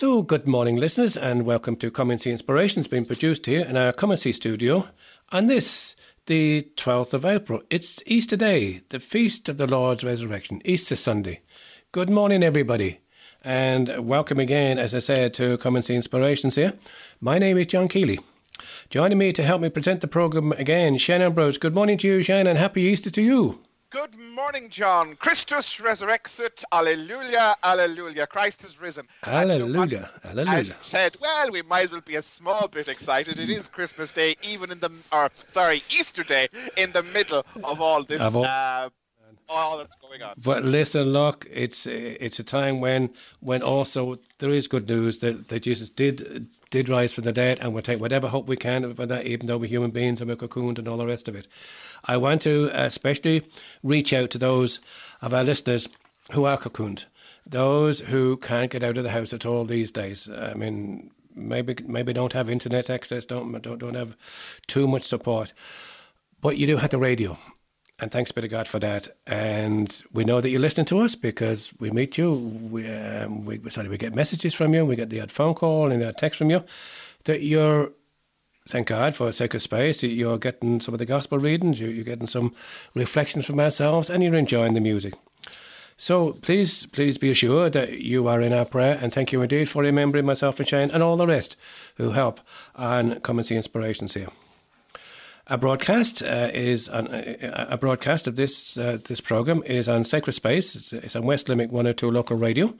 So, good morning, listeners, and welcome to See Inspirations being produced here in our See studio. And this, the 12th of April, it's Easter Day, the feast of the Lord's resurrection, Easter Sunday. Good morning, everybody, and welcome again, as I said, to See Inspirations here. My name is John Keeley. Joining me to help me present the programme again, Shane Ambrose. Good morning to you, Shannon. And happy Easter to you. Good morning, John. Christus resurrexit. Alleluia, alleluia. Christ has risen. Alleluia, alleluia. You said, well, we might as well be a small bit excited. It is Christmas Day, even in the, or sorry, Easter Day, in the middle of all this. All- uh, all that's going on. But listen, look, it's it's a time when when also there is good news that, that Jesus did did rise from the dead, and we'll take whatever hope we can for that, even though we're human beings and we're cocooned and all the rest of it. I want to especially reach out to those of our listeners who are cocooned, those who can't get out of the house at all these days. I mean, maybe maybe don't have internet access, don't don't don't have too much support, but you do have the radio and thanks be to God for that. And we know that you're listening to us because we meet you. We, um, we sorry, we get messages from you. We get the odd phone call and a text from you that you're. Thank God for Sacred Space. You're getting some of the gospel readings. You, you're getting some reflections from ourselves, and you're enjoying the music. So please, please be assured that you are in our prayer, and thank you indeed for remembering myself and Shane and all the rest who help and come and see inspirations here. A broadcast uh, is on, a broadcast of this uh, this program is on Sacred Space. It's, it's on West Limerick 102 local radio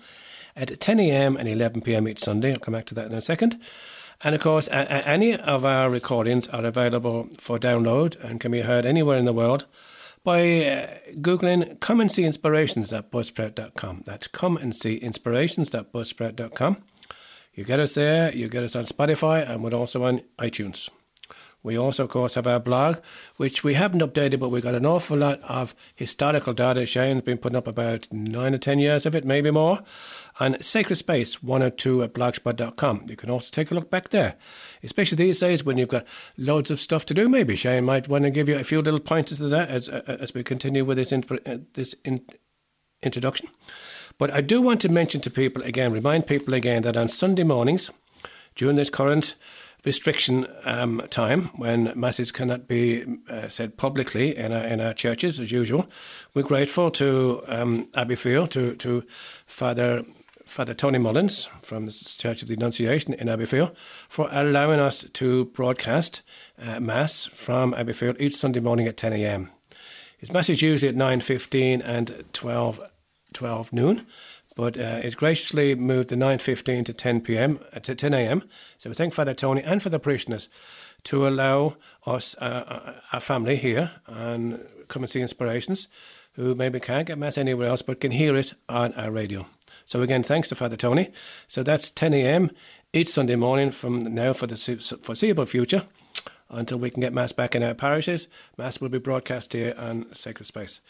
at 10 a.m. and 11 p.m. each Sunday. I'll come back to that in a second. And of course, any of our recordings are available for download and can be heard anywhere in the world by uh, googling "Come and See Inspirations.buzzsprout.com." That's "Come and See Inspirations.buzzsprout.com." You get us there. You get us on Spotify, and we're also on iTunes. We also, of course, have our blog, which we haven't updated, but we've got an awful lot of historical data. Shane's been putting up about nine or ten years of it, maybe more, And Sacred Space 102 at blogspot.com. You can also take a look back there, especially these days when you've got loads of stuff to do. Maybe Shane might want to give you a few little pointers to that as, uh, as we continue with this, in, uh, this in, introduction. But I do want to mention to people again, remind people again that on Sunday mornings, during this current restriction um, time when masses cannot be uh, said publicly in our, in our churches as usual. We're grateful to um, Abbeyfeale, to, to Father Father Tony Mullins from the Church of the Annunciation in Abbeyfeale for allowing us to broadcast uh, Mass from Abbeyfeale each Sunday morning at 10 a.m. His Mass is usually at 9.15 and 12, 12 noon, but uh, it's graciously moved the 9.15 to 10 p.m. Uh, to 10 a.m. So we thank Father Tony and for the parishioners to allow us, uh, our family here, and come and see Inspirations, who maybe can't get Mass anywhere else, but can hear it on our radio. So again, thanks to Father Tony. So that's 10 a.m. each Sunday morning from now for the foreseeable future until we can get Mass back in our parishes. Mass will be broadcast here on Sacred Space.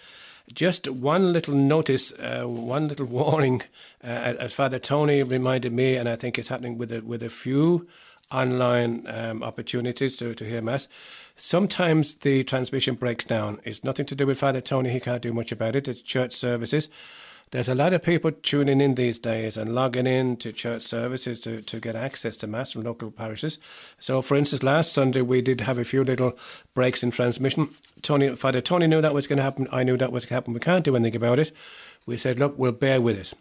Just one little notice, uh, one little warning, uh, as Father Tony reminded me, and I think it's happening with a, with a few online um, opportunities to, to hear Mass. Sometimes the transmission breaks down. It's nothing to do with Father Tony, he can't do much about it. It's church services. There's a lot of people tuning in these days and logging in to church services to, to get access to Mass from local parishes. So, for instance, last Sunday we did have a few little breaks in transmission. Tony, Father Tony knew that was going to happen. I knew that was going to happen. We can't do anything about it. We said, look, we'll bear with it.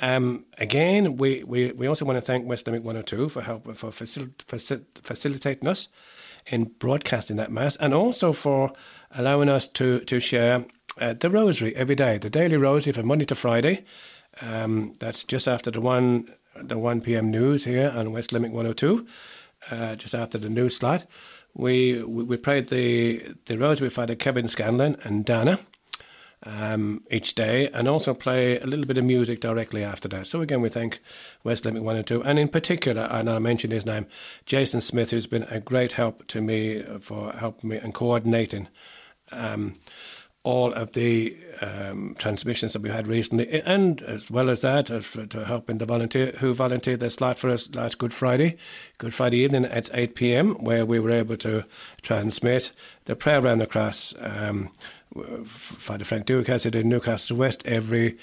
Um, again, we, we, we also want to thank West Limerick 102 for help for facil- facil- facilitating us in broadcasting that Mass and also for allowing us to, to share uh, the Rosary every day, the daily Rosary from Monday to Friday. Um, that's just after the one the one p.m. news here on West Limerick 102, uh, just after the news slot. We, we we prayed the the Rosary with Father Kevin Scanlon and Dana um, each day, and also play a little bit of music directly after that. So again, we thank West Limerick 102, and in particular, and I'll mention his name, Jason Smith, who's been a great help to me for helping me and coordinating. Um, all of the um, transmissions that we had recently, and as well as that, uh, for, to helping the volunteer who volunteered their slot for us last Good Friday, Good Friday evening at 8 p.m., where we were able to transmit the prayer around the cross. Um, Father Frank Duke has it in Newcastle West every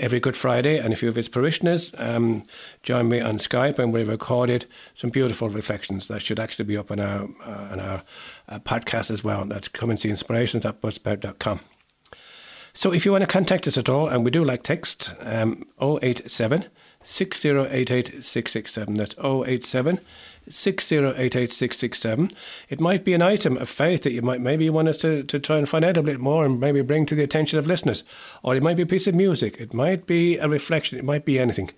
every Good Friday. And a few of his parishioners, um, join me on Skype, and we've recorded some beautiful reflections that should actually be up on our uh, on our uh, podcast as well. That's come and see inspirations at buzzsprout.com. So if you want to contact us at all, and we do like text, um, 087 6088 667. That's 087 6088 667. It might be an item of faith that you might maybe want us to, to try and find out a bit more and maybe bring to the attention of listeners. Or it might be a piece of music. It might be a reflection. It might be anything.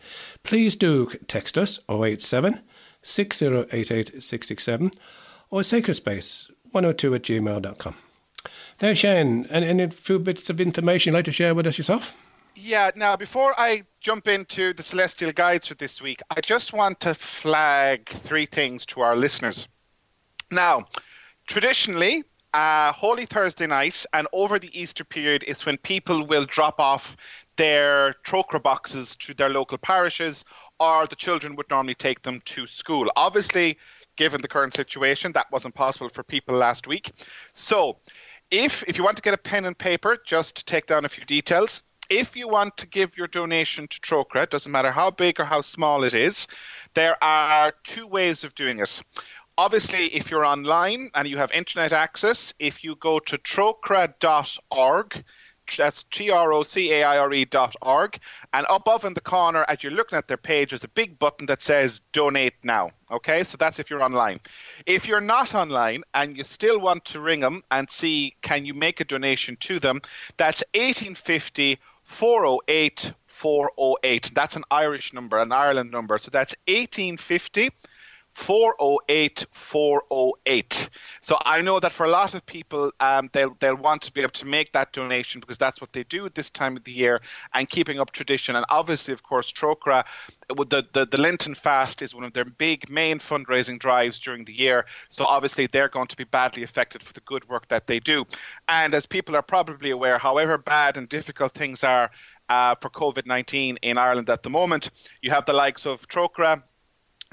Please do text us 087 6088 667 or sacredspace 102 at gmail.com. Now, Shane, any, any few bits of information you'd like to share with us yourself? Yeah, now before I jump into the celestial guides for this week, I just want to flag three things to our listeners. Now, traditionally, uh, Holy Thursday night and over the Easter period is when people will drop off their Trócaire boxes to their local parishes, or the children would normally take them to school. Obviously, given the current situation, that wasn't possible for people last week. So, if if you want to get a pen and paper, just take down a few details if you want to give your donation to Trócaire, doesn't matter how big or how small it is, there are two ways of doing it. Obviously, if you're online and you have internet access, if you go to trocaire.org, that's T-R-O-C-A-I-R-E dot org. And above in the corner, as you're looking at their page, there's a big button that says donate now. Okay, so that's if you're online. If you're not online and you still want to ring them and see can you make a donation to them, that's 1850 408 408. That's an Irish number, an Ireland number. So that's 1850 408 408. So I know that for a lot of people, um, they'll they'll want to be able to make that donation because that's what they do at this time of the year and keeping up tradition. And obviously, of course, Trócaire, the, the the Lenten fast is one of their big main fundraising drives during the year. So obviously, they're going to be badly affected for the good work that they do. And as people are probably aware, however bad and difficult things are. Uh, for COVID 19 in Ireland at the moment. You have the likes of Trócaire,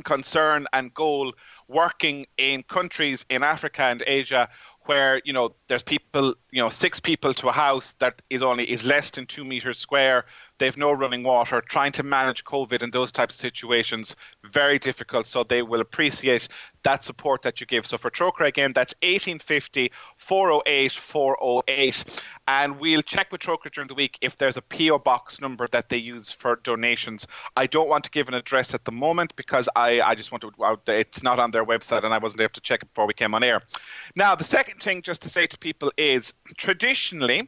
concern and goal working in countries in Africa and Asia where you know there's people you know six people to a house that is only is less than two meters square they've no running water trying to manage covid in those types of situations very difficult so they will appreciate that support that you give so for Trócaire again that's 1850 408 408 and we'll check with Trócaire during the week if there's a PO box number that they use for donations. I don't want to give an address at the moment because I, I just want to. It's not on their website, and I wasn't able to check it before we came on air. Now, the second thing just to say to people is traditionally.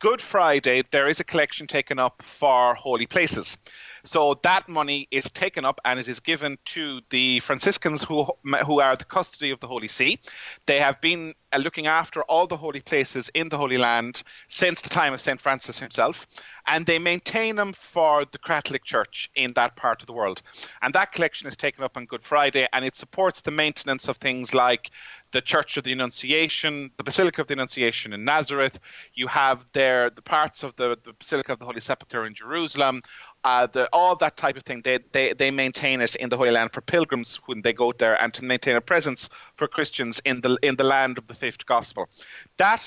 Good Friday, there is a collection taken up for holy places. So that money is taken up and it is given to the Franciscans who who are the custody of the Holy See. They have been uh, looking after all the holy places in the Holy Land since the time of St. Francis himself, and they maintain them for the Catholic Church in that part of the world. And that collection is taken up on Good Friday, and it supports the maintenance of things like the Church of the Annunciation, the Basilica of the Annunciation in Nazareth. You have there the parts of the, the Basilica of the Holy Sepulchre in Jerusalem uh, the, all that type of thing. They, they, they maintain it in the Holy Land for pilgrims when they go there and to maintain a presence for Christians in the, in the land of the fifth gospel. That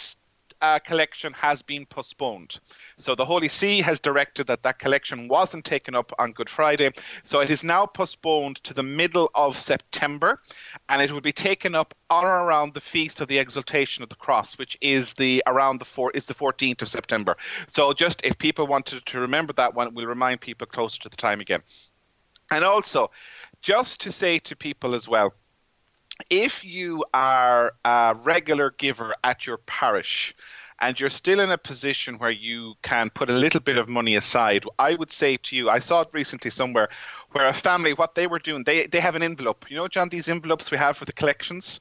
uh, collection has been postponed. So the Holy See has directed that that collection wasn't taken up on Good Friday. So it is now postponed to the middle of September, and it will be taken up on or around the feast of the Exaltation of the Cross, which is the around the four is the 14th of September. So just if people wanted to remember that one, we'll remind people closer to the time again. And also, just to say to people as well, if you are a regular giver at your parish and you're still in a position where you can put a little bit of money aside, I would say to you, I saw it recently somewhere where a family, what they were doing, they, they have an envelope. You know, John, these envelopes we have for the collections?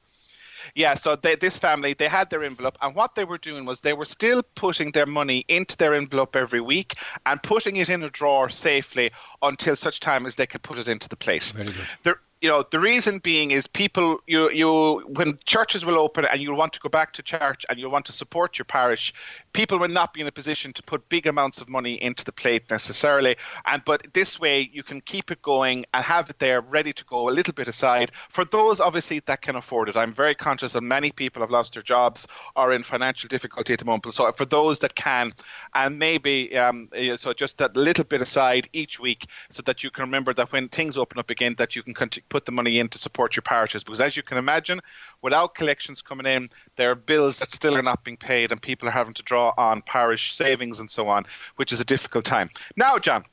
Yeah, so they, this family, they had their envelope, and what they were doing was they were still putting their money into their envelope every week and putting it in a drawer safely until such time as they could put it into the place. Very good. The, you know, the reason being is people, you, you, when churches will open and you want to go back to church and you want to support your parish, people will not be in a position to put big amounts of money into the plate necessarily. And but this way you can keep it going and have it there ready to go, a little bit aside for those obviously that can afford it. I'm very conscious that many people have lost their jobs or in financial difficulty at the moment. So for those that can, and maybe um, so just that little bit aside each week, so that you can remember that when things open up again, that you can put the money in to support your parishes. Because as you can imagine, without collections coming in, there are bills that still are not being paid, and people are having to draw on parish savings and so on, which is a difficult time. Now, John,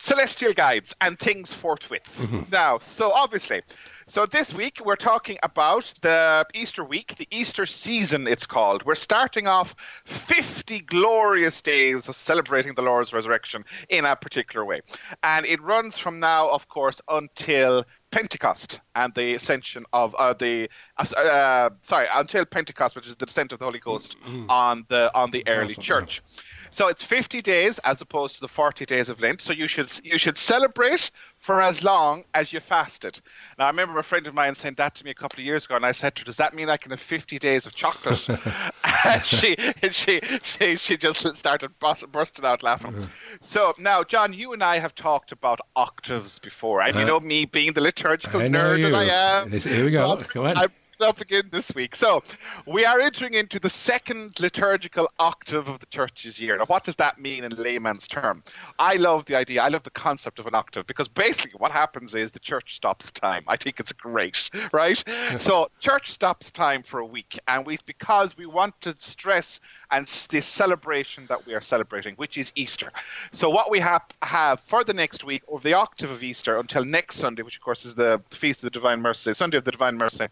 celestial guides and things forthwith. Mm-hmm. Now, so obviously, so this week we're talking about the Easter week, the Easter season it's called. We're starting off 50 glorious days of celebrating the Lord's resurrection in a particular way. And it runs from now, of course, until Pentecost and the ascension of uh, the uh, uh, sorry until Pentecost, which is the descent of the Holy Ghost mm-hmm. on the on the early awesome. church. So it's 50 days as opposed to the 40 days of Lent. So you should you should celebrate for as long as you fasted. Now I remember a friend of mine saying that to me a couple of years ago, and I said to her, "Does that mean I can have 50 days of chocolate?" and she, she she she just started bursting out laughing. Mm-hmm. So now, John, you and I have talked about octaves before, and uh, you know me being the liturgical nerd you. that I am. Here we go. Come on. I'm, up again this week. So, we are entering into the second liturgical octave of the church's year. Now, what does that mean in layman's term? I love the idea, I love the concept of an octave because basically what happens is the church stops time. I think it's great, right? so, church stops time for a week, and we because we want to stress and this celebration that we are celebrating, which is Easter. So, what we have, have for the next week, or the octave of Easter until next Sunday, which of course is the Feast of the Divine Mercy, Sunday of the Divine Mercy,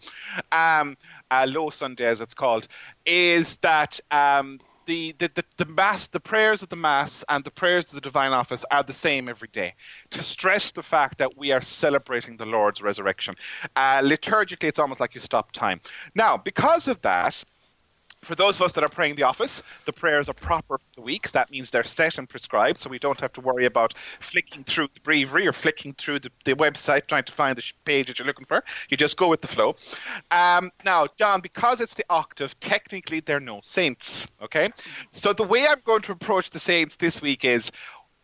um, uh, Low Sunday as it's called, is that um, the, the, the, mass, the prayers of the mass and the prayers of the divine office are the same every day to stress the fact that we are celebrating the Lord's resurrection. Uh, liturgically, it's almost like you stop time. Now, because of that, for those of us that are praying the office, the prayers are proper for the weeks. That means they're set and prescribed, so we don't have to worry about flicking through the breviary or flicking through the, the website trying to find the page that you're looking for. You just go with the flow. Um, now, John, because it's the octave, technically they're no saints. Okay, so the way I'm going to approach the saints this week is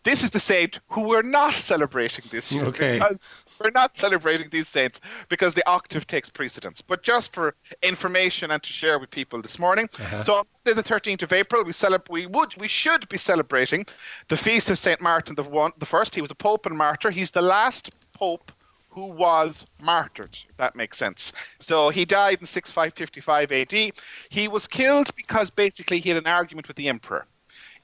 this is the saint who we're not celebrating this year. Okay. Because we're not celebrating these saints because the octave takes precedence. But just for information and to share with people this morning. Uh-huh. So on the 13th of April, we celebrate. We would, we should be celebrating the feast of Saint Martin the one, the first. He was a pope and martyr. He's the last pope who was martyred, if that makes sense. So he died in 6555 AD. He was killed because basically he had an argument with the emperor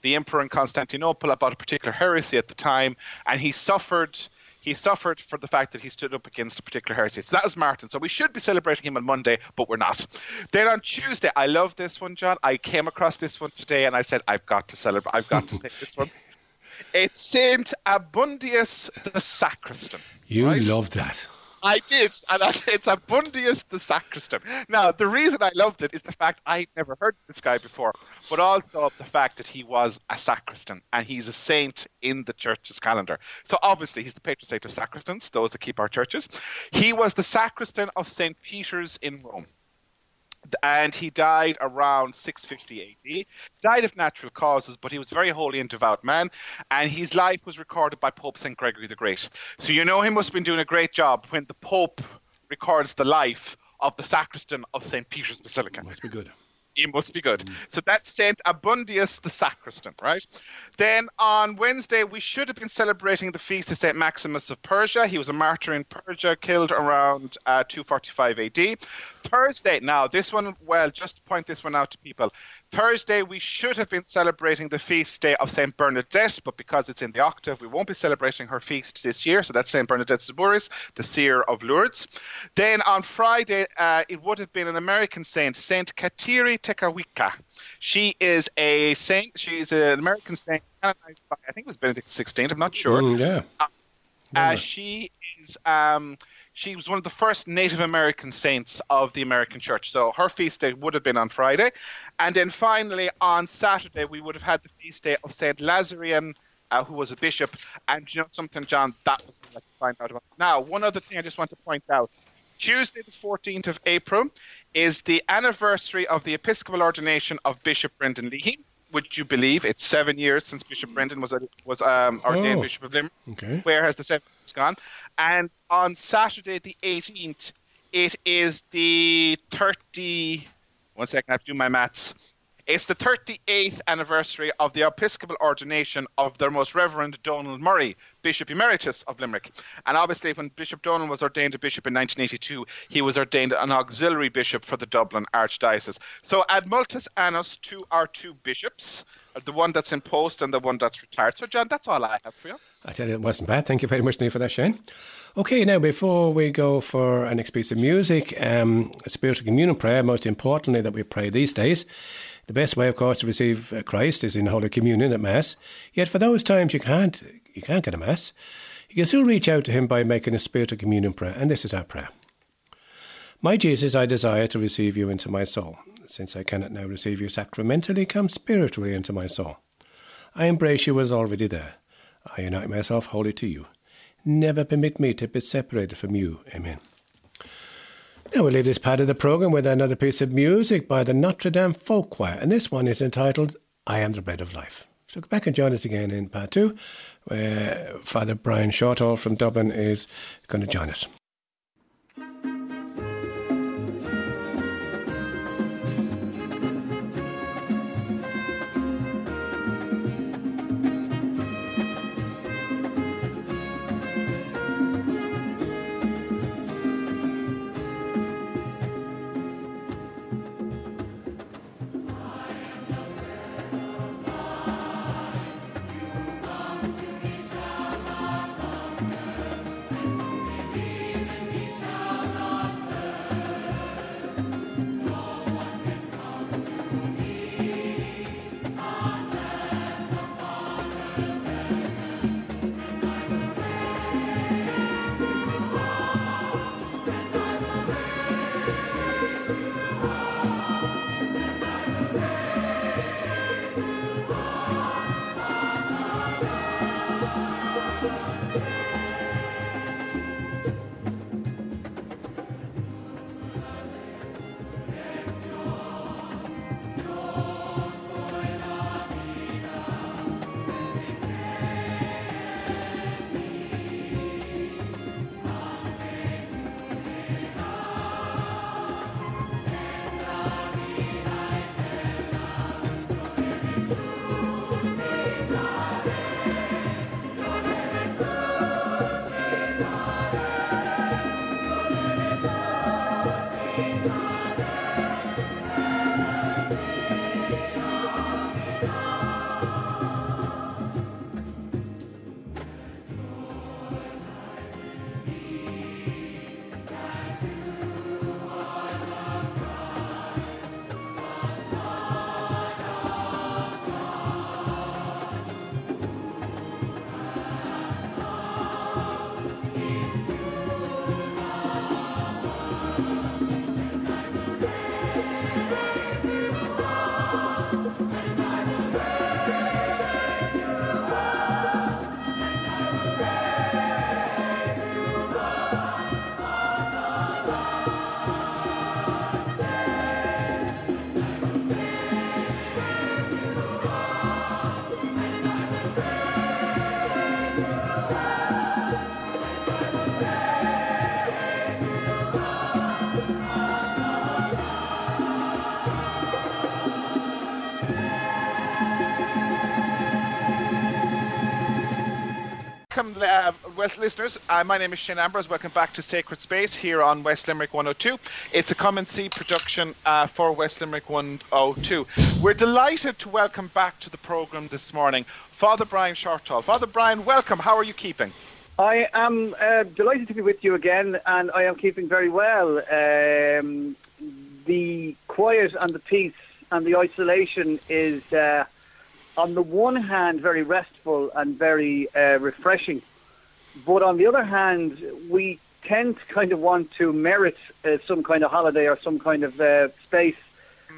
the emperor in Constantinople about a particular heresy at the time, and he suffered. He suffered for the fact that he stood up against a particular heresy. So that was Martin. So we should be celebrating him on Monday, but we're not. Then on Tuesday, I love this one, John. I came across this one today, and I said, I've got to celebrate. I've got to say this one. It's Saint Abundius the Sacristan. You right? love that. I did, and it's Abundius the Sacristan. Now, the reason I loved it is the fact I'd never heard this guy before, but also the fact that he was a sacristan and he's a saint in the church's calendar. So obviously, he's the patron saint of sacristans, those that keep our churches. He was the sacristan of St. Peter's in Rome and he died around 650 AD. Died of natural causes, but he was a very holy and devout man, and his life was recorded by Pope St. Gregory the Great. So you know he must have been doing a great job when the Pope records the life of the sacristan of St. Peter's Basilica. Must be good. He must be good. Mm. So that's Saint Abundius the sacristan, right? Then on Wednesday, we should have been celebrating the feast of Saint Maximus of Persia. He was a martyr in Persia, killed around uh, 245 AD. Thursday, now this one, well, just to point this one out to people. Thursday, we should have been celebrating the feast day of St. Bernadette, but because it's in the octave, we won't be celebrating her feast this year. So that's St. Bernadette Soubirous, the seer of Lourdes. Then on Friday, uh, it would have been an American saint, St. Kateri Tekakwitha. She is a saint, she's an American saint, canonized by, I think it was Benedict XVI, I'm not sure. Mm, yeah. Uh, uh, she is. Um, she was one of the first Native American saints of the American church. So her feast day would have been on Friday. And then finally on Saturday, we would have had the feast day of St. Laserian, uh, who was a bishop. And you know something, John? That was like to find out about. Now, one other thing I just want to point out: Tuesday, the 14th of April, is the anniversary of the Episcopal ordination of Bishop Brendan Leahy. Would you believe it's seven years since Bishop Brendan was was um, ordained Oh. Bishop of Limerick? Okay. Where has the seven years gone? And on Saturday, the 18th, it is the 30. One second, I have to do my maths. It's the 38th anniversary of the Episcopal ordination of their most Reverend Donald Murray, Bishop Emeritus of Limerick. And obviously, when Bishop Donald was ordained a bishop in 1982, he was ordained an auxiliary bishop for the Dublin Archdiocese. So, ad multis annus to our two bishops, the one that's in post and the one that's retired. So, John, that's all I have for you. I tell you, it wasn't bad. Thank you very much, Neil, for that, Shane. Okay, now before we go for an piece of music, um, spiritual communion prayer, most importantly, that we pray these days. The best way, of course, to receive uh, Christ is in Holy Communion at Mass. Yet for those times you can't, you can't get a Mass, you can still reach out to Him by making a spiritual communion prayer, and this is our prayer. My Jesus, I desire to receive you into my soul. Since I cannot now receive you sacramentally, come spiritually into my soul. I embrace you as already there. I unite myself wholly to you. Never permit me to be separated from you. Amen. Now we'll leave this part of the programme with another piece of music by the Notre Dame Folk Choir, and this one is entitled I Am the Bread of Life. So go back and join us again in part two, where Father Bryan Shortall from Dublin is going to join us. Uh, West listeners. Uh, my name is Shane Ambrose. Welcome back to Sacred Space here on West Limerick 102. It's a come and see production uh, for West Limerick 102. We're delighted to welcome back to the program this morning Father Bryan Shortall. Father Bryan, welcome. How are you keeping? I am uh, delighted to be with you again, and I am keeping very well. Um, the quiet and the peace and the isolation is, uh, on the one hand, very restful and very uh, refreshing, but on the other hand, we tend to kind of want to merit uh, some kind of holiday or some kind of uh, space,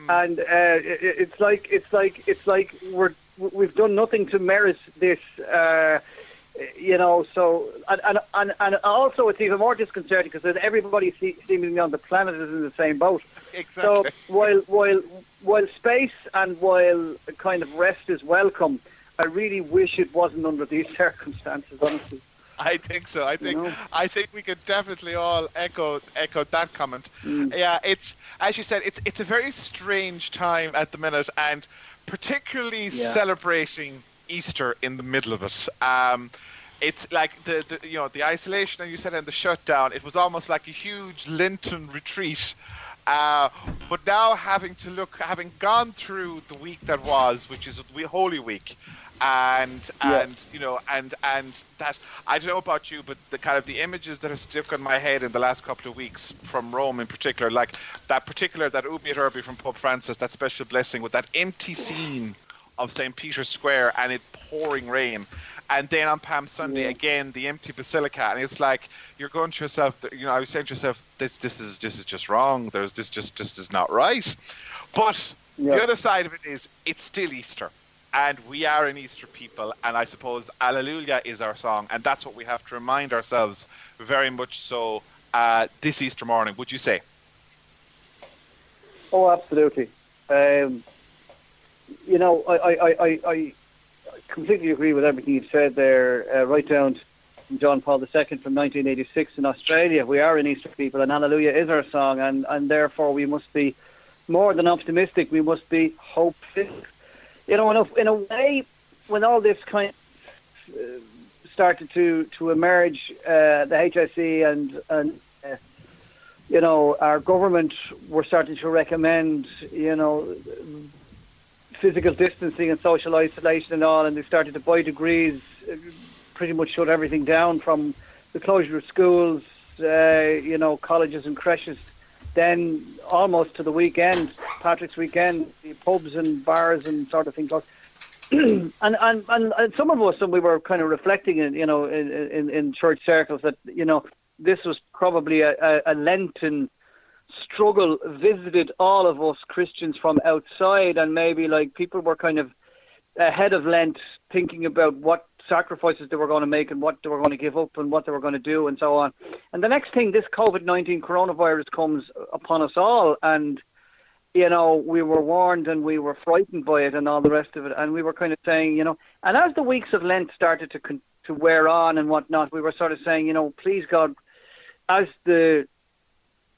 and uh, it, it's like it's like it's like we're we've done nothing to merit this. Uh, you know, so and and and, and also it's even more disconcerting because everybody see, seemingly on the planet is in the same boat. Exactly. So while while while space and while kind of rest is welcome, I really wish it wasn't under these circumstances. Honestly. I think so. I think You know? I think we could definitely all echo echo that comment. Mm. Yeah, it's as you said, it's it's a very strange time at the minute, and particularly Yeah. celebrating Easter in the middle of it. Um, it's like the, the you know the isolation, and you said, and the shutdown. It was almost like a huge Lenten retreat. Uh, but now having to look, having gone through the week that was, which is Holy Week, and Yeah. and you know and and that I don't know about you, but the kind of the images that have stuck in my head in the last couple of weeks from Rome in particular, like that particular that Ubi et Urbi from Pope Francis, that special blessing with that empty scene of St. Peter's Square and it pouring rain. And then on Palm Sunday Yeah. again, the empty basilica, and it's like you're going to yourself. You know, I was saying to yourself, "This, this is, this is just wrong. There's, this just, just is not right." But Yeah. the other side of it is, it's still Easter, and we are an Easter people, and I suppose Alleluia is our song, and that's what we have to remind ourselves very much so uh, this Easter morning. Would you say? Oh, absolutely. Um, you know, I, I, I, I, completely agree with everything you've said there, uh, right down from John Paul II from 1986 in Australia. We are an Easter people, and Alleluia is our song, and, and therefore we must be more than optimistic. We must be hopeful. You know, in a, in a way, when all this kind of uh, started to, to emerge, uh, the HSE and, and uh, you know, our government were starting to recommend, you know, physical distancing and social isolation and all, and they started to, by degrees, uh, pretty much shut everything down from the closure of schools, uh, you know, colleges and creches. Then almost to the weekend, Patrick's weekend, the pubs and bars and sort of things. and, and and and some of us, and we were kind of reflecting, in, you know, in, in in church circles that you know this was probably a, a, a Lenten struggle visited all of us Christians from outside, and maybe like people were kind of ahead of Lent thinking about what sacrifices they were going to make and what they were going to give up and what they were going to do and so on. And the next thing, this COVID 19 coronavirus comes upon us all, and you know, we were warned and we were frightened by it and all the rest of it. And we were kind of saying, you know, and as the weeks of Lent started to con- to wear on and whatnot, we were sort of saying, you know, please God, as the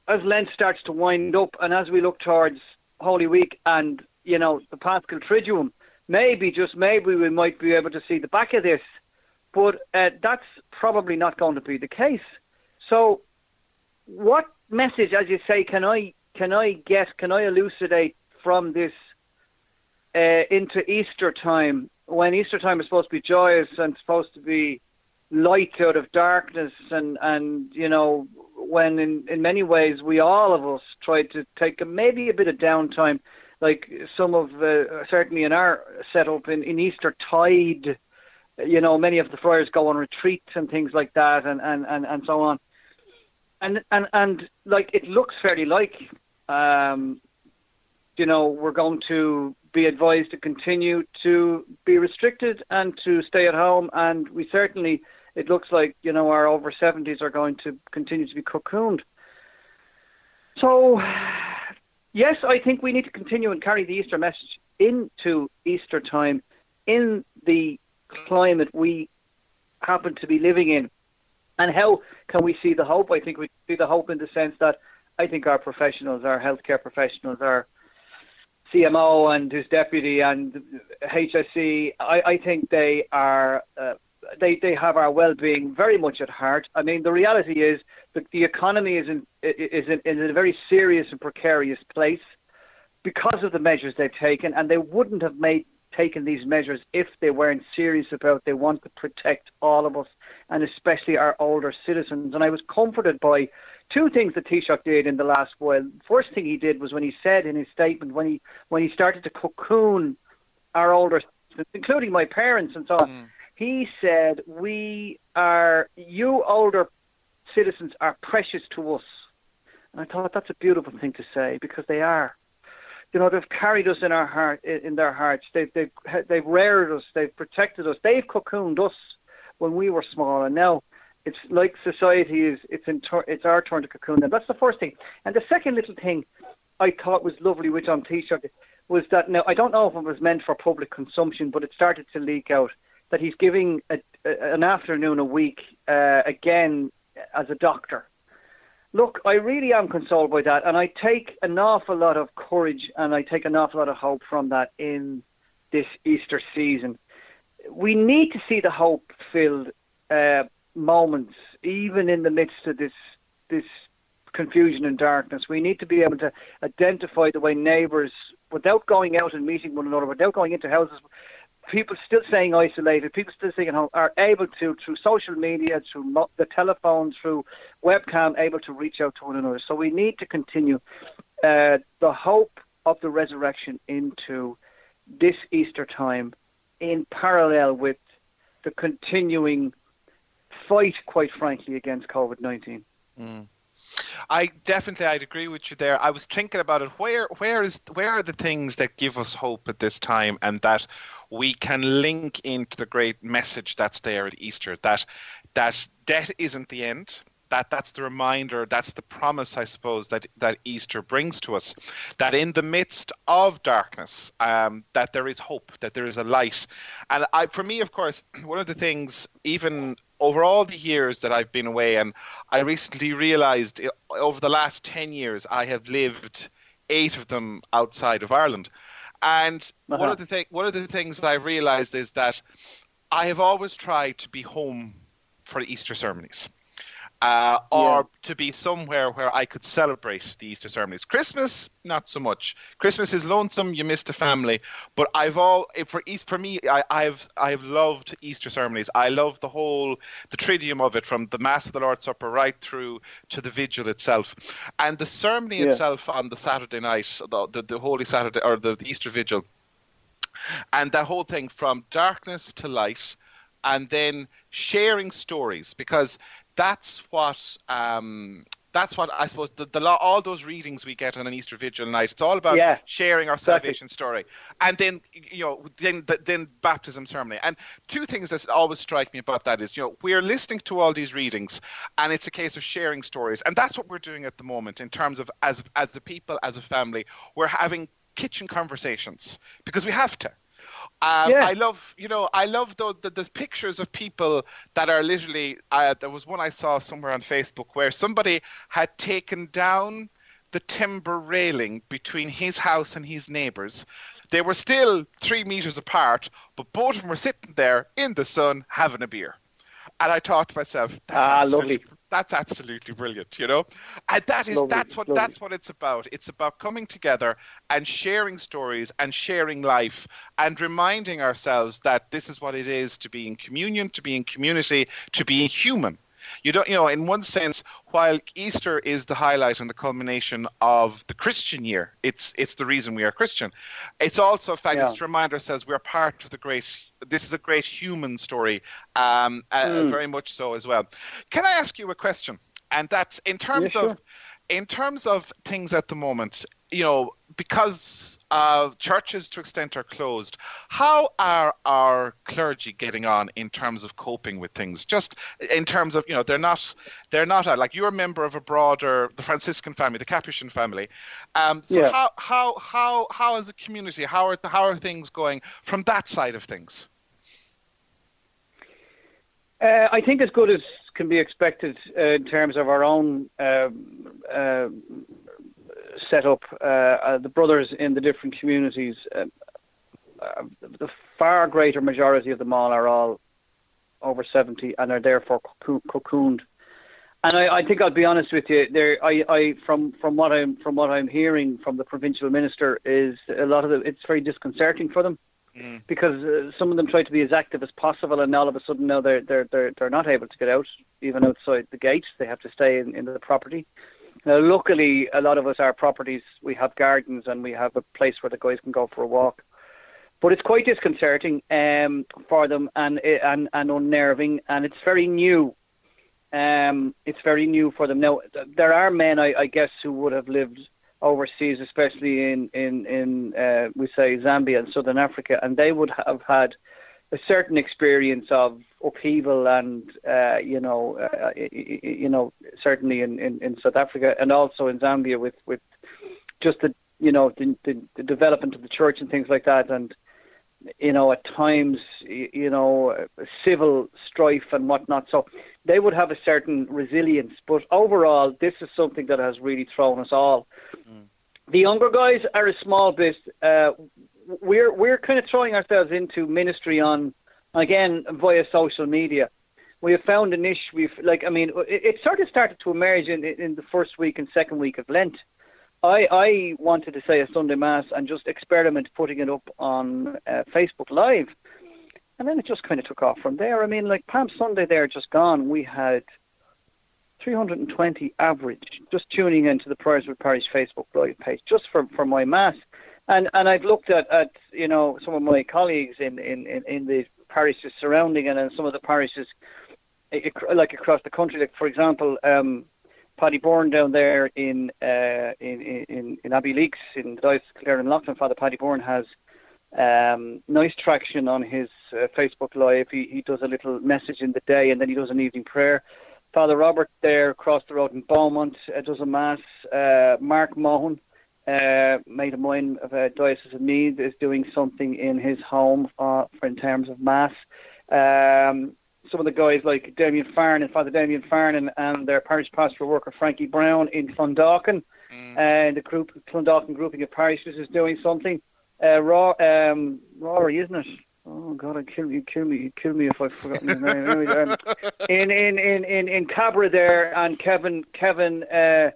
as Lent starts to wind up and as we look towards Holy Week and you know the Paschal Triduum, maybe just maybe we might be able to see the back of this, but uh, that's probably not going to be the case. So, what message, as you say, can I can I get? Can I elucidate from this uh, into Easter time when Easter time is supposed to be joyous and supposed to be light out of darkness and and you know when in in many ways we all of us tried to take a, maybe a bit of downtime like some of uh, certainly in our setup in, in Easter tide you know many of the friars go on retreats and things like that and and and, and so on. And and and like it looks fairly like um you know we're going to be advised to continue to be restricted and to stay at home. And we certainly it looks like you know our over 70s are going to continue to be cocooned. So yes i think we need to continue and carry the easter message into easter time in the climate we happen to be living in. And how can we see the hope? I think we see the hope in the sense that i think our professionals our healthcare professionals our CMO and his deputy and HSE, I, I think they are uh, they they have our well-being very much at heart. I mean, the reality is that the economy is in is in, is in a very serious and precarious place because of the measures they've taken, and they wouldn't have made taken these measures if they weren't serious about they want to protect all of us and especially our older citizens. And I was comforted by two things that Taoiseach did in the last while. First thing he did was when he said in his statement when he when he started to cocoon our older, including my parents and so on. Mm. He said, "We are you older citizens are precious to us," and I thought that's a beautiful thing to say because they are. You know, they've carried us in our heart, in their hearts. They've they've they've reared us. They've protected us. They've cocooned us when we were small, and now it's like society is it's in tur- it's our turn to cocoon. them. that's the first thing. And the second little thing I thought was lovely with on Taoiseach was that now I don't know if it was meant for public consumption, but it started to leak out that he's giving a, an afternoon a week uh, again as a doctor. Look, I really am consoled by that, and I take an awful lot of courage and I take an awful lot of hope from that in this Easter season. We need to see the hope-filled uh, moments, even in the midst of this this confusion and darkness. We need to be able to identify the way neighbours, without going out and meeting one another, without going into houses, people still staying isolated, people still staying at home, are able to, through social media, through mo- the telephone, through webcam, able to reach out to one another. So we need to continue uh, the hope of the resurrection into this Easter time in parallel with the continuing fight, quite frankly, against COVID 19. Mm. I definitely I'd agree with you there. I was thinking about it. Where where is where are the things that give us hope at this time and that we can link into the great message that's there at Easter that that death isn't the end. That that's the reminder, that's the promise, I suppose, that that Easter brings to us. That in the midst of darkness, um, that there is hope, that there is a light. And I, for me, of course, one of the things, even over all the years that I've been away, and I recently realized over the last 10 years, I have lived eight of them outside of Ireland. And uh-huh. one of the thing, one of the things I realized is that I have always tried to be home for Easter ceremonies uh, or yeah. to be somewhere where I could celebrate the Easter ceremonies. Christmas, not so much. Christmas is lonesome; you miss the family. But I've all for East for me, I, I've I've loved Easter ceremonies. I love the whole the triduum of it, from the Mass of the Lord's Supper right through to the Vigil itself, and the ceremony yeah. itself on the Saturday night, the, the, the Holy Saturday or the, the Easter Vigil, and that whole thing from darkness to light and then sharing stories because that's what um, that's what I suppose the, the all those readings we get on an Easter Vigil night. It's all about yeah, sharing our exactly. salvation story, and then you know then then baptism ceremony. And two things that always strike me about that is you know we're listening to all these readings, and it's a case of sharing stories, and that's what we're doing at the moment in terms of as as a people as a family, we're having kitchen conversations because we have to um, yeah. I love, you know, I love the, the, the pictures of people that are literally. Uh, there was one I saw somewhere on Facebook where somebody had taken down the timber railing between his house and his neighbours. They were still three meters apart, but both of them were sitting there in the sun having a beer. And I thought to myself, that's ah, lovely that's absolutely brilliant, you know. And that is lovely, that's what lovely. that's what it's about. It's about coming together and sharing stories and sharing life and reminding ourselves that this is what it is to be in communion, to be in community, to be human. You don't, you know, in one sense, while Easter is the highlight and the culmination of the Christian year, it's it's the reason we are Christian. It's also a fact yeah. to remind ourselves we're part of the great. This is a great human story, um, uh, mm. very much so as well. Can I ask you a question? And that's in terms yeah, sure. of in terms of things at the moment, you know, because uh, churches to extent are closed, how are our clergy getting on in terms of coping with things? Just in terms of, you know, they're not, they're not like you're a member of a broader, the Franciscan family, the Capuchin family. Um, so yeah. how, how, how, how as a community, how are, how are things going from that side of things? Uh, I think as good as can be expected uh, in terms of our own um, uh, setup. Uh, uh, the brothers in the different communities, uh, the far greater majority of them all are all over 70 and are therefore cocooned. And I, I think I'll be honest with you. There, I, I, from from what I'm from what I'm hearing from the provincial minister is a lot of the, it's very disconcerting for them. Mm. because uh, some of them try to be as active as possible, and all of a sudden now they're they're they're they're not able to get out even outside the gates. They have to stay in, in the property. Now, luckily, a lot of us our properties we have gardens and we have a place where the guys can go for a walk. But it's quite disconcerting um, for them and and and unnerving, and it's very new. Um, it's very new for them. Now, there are men, I, I guess, who would have lived overseas, especially in in in uh, we say Zambia and Southern Africa, and they would have had a certain experience of upheaval, and uh, you know, uh, you know, certainly in, in, in South Africa and also in Zambia with with just the you know the, the, the development of the church and things like that, and you know, at times, you know, civil strife and whatnot. So they would have a certain resilience. But overall, this is something that has really thrown us all. Mm. The younger guys are a small bit. Uh, we're we're kind of throwing ourselves into ministry on again via social media. We have found a niche. We've like I mean, it, it sort of started to emerge in in the first week and second week of Lent. I, I wanted to say a Sunday Mass and just experiment putting it up on uh, Facebook Live. And then it just kind of took off from there. I mean, like Palm Sunday there just gone, we had 320 average just tuning into the Priorswood Parish Facebook Live page just for, for my Mass. And and I've looked at, at you know, some of my colleagues in, in, in, in the parishes surrounding and in some of the parishes like across the country. Like, for example, um, Paddy Bourne down there in uh, in in in Abbeyleix in the Diocese of Kildare and Leighlin. Father Paddy Bourne has um, nice traction on his uh, Facebook Live. He he does a little message in the day and then he does an evening prayer. Father Robert there across the road in Beaumont uh, does a mass. Uh, Mark Mohon, uh, mate of mine of uh, Diocese of Meath, is doing something in his home uh, for in terms of mass. Um, some of the guys like Damien Farn and Father Damien Farn and, and their parish pastoral worker Frankie Brown in Clondalkin. Mm. And the group Clondalkin grouping of parishes is doing something. Uh, Raw, um, Rory, isn't it? Oh God, I'd kill you, kill me, kill me if I've forgotten his name. um, in, in in in in Cabra there, and Kevin, Kevin, uh,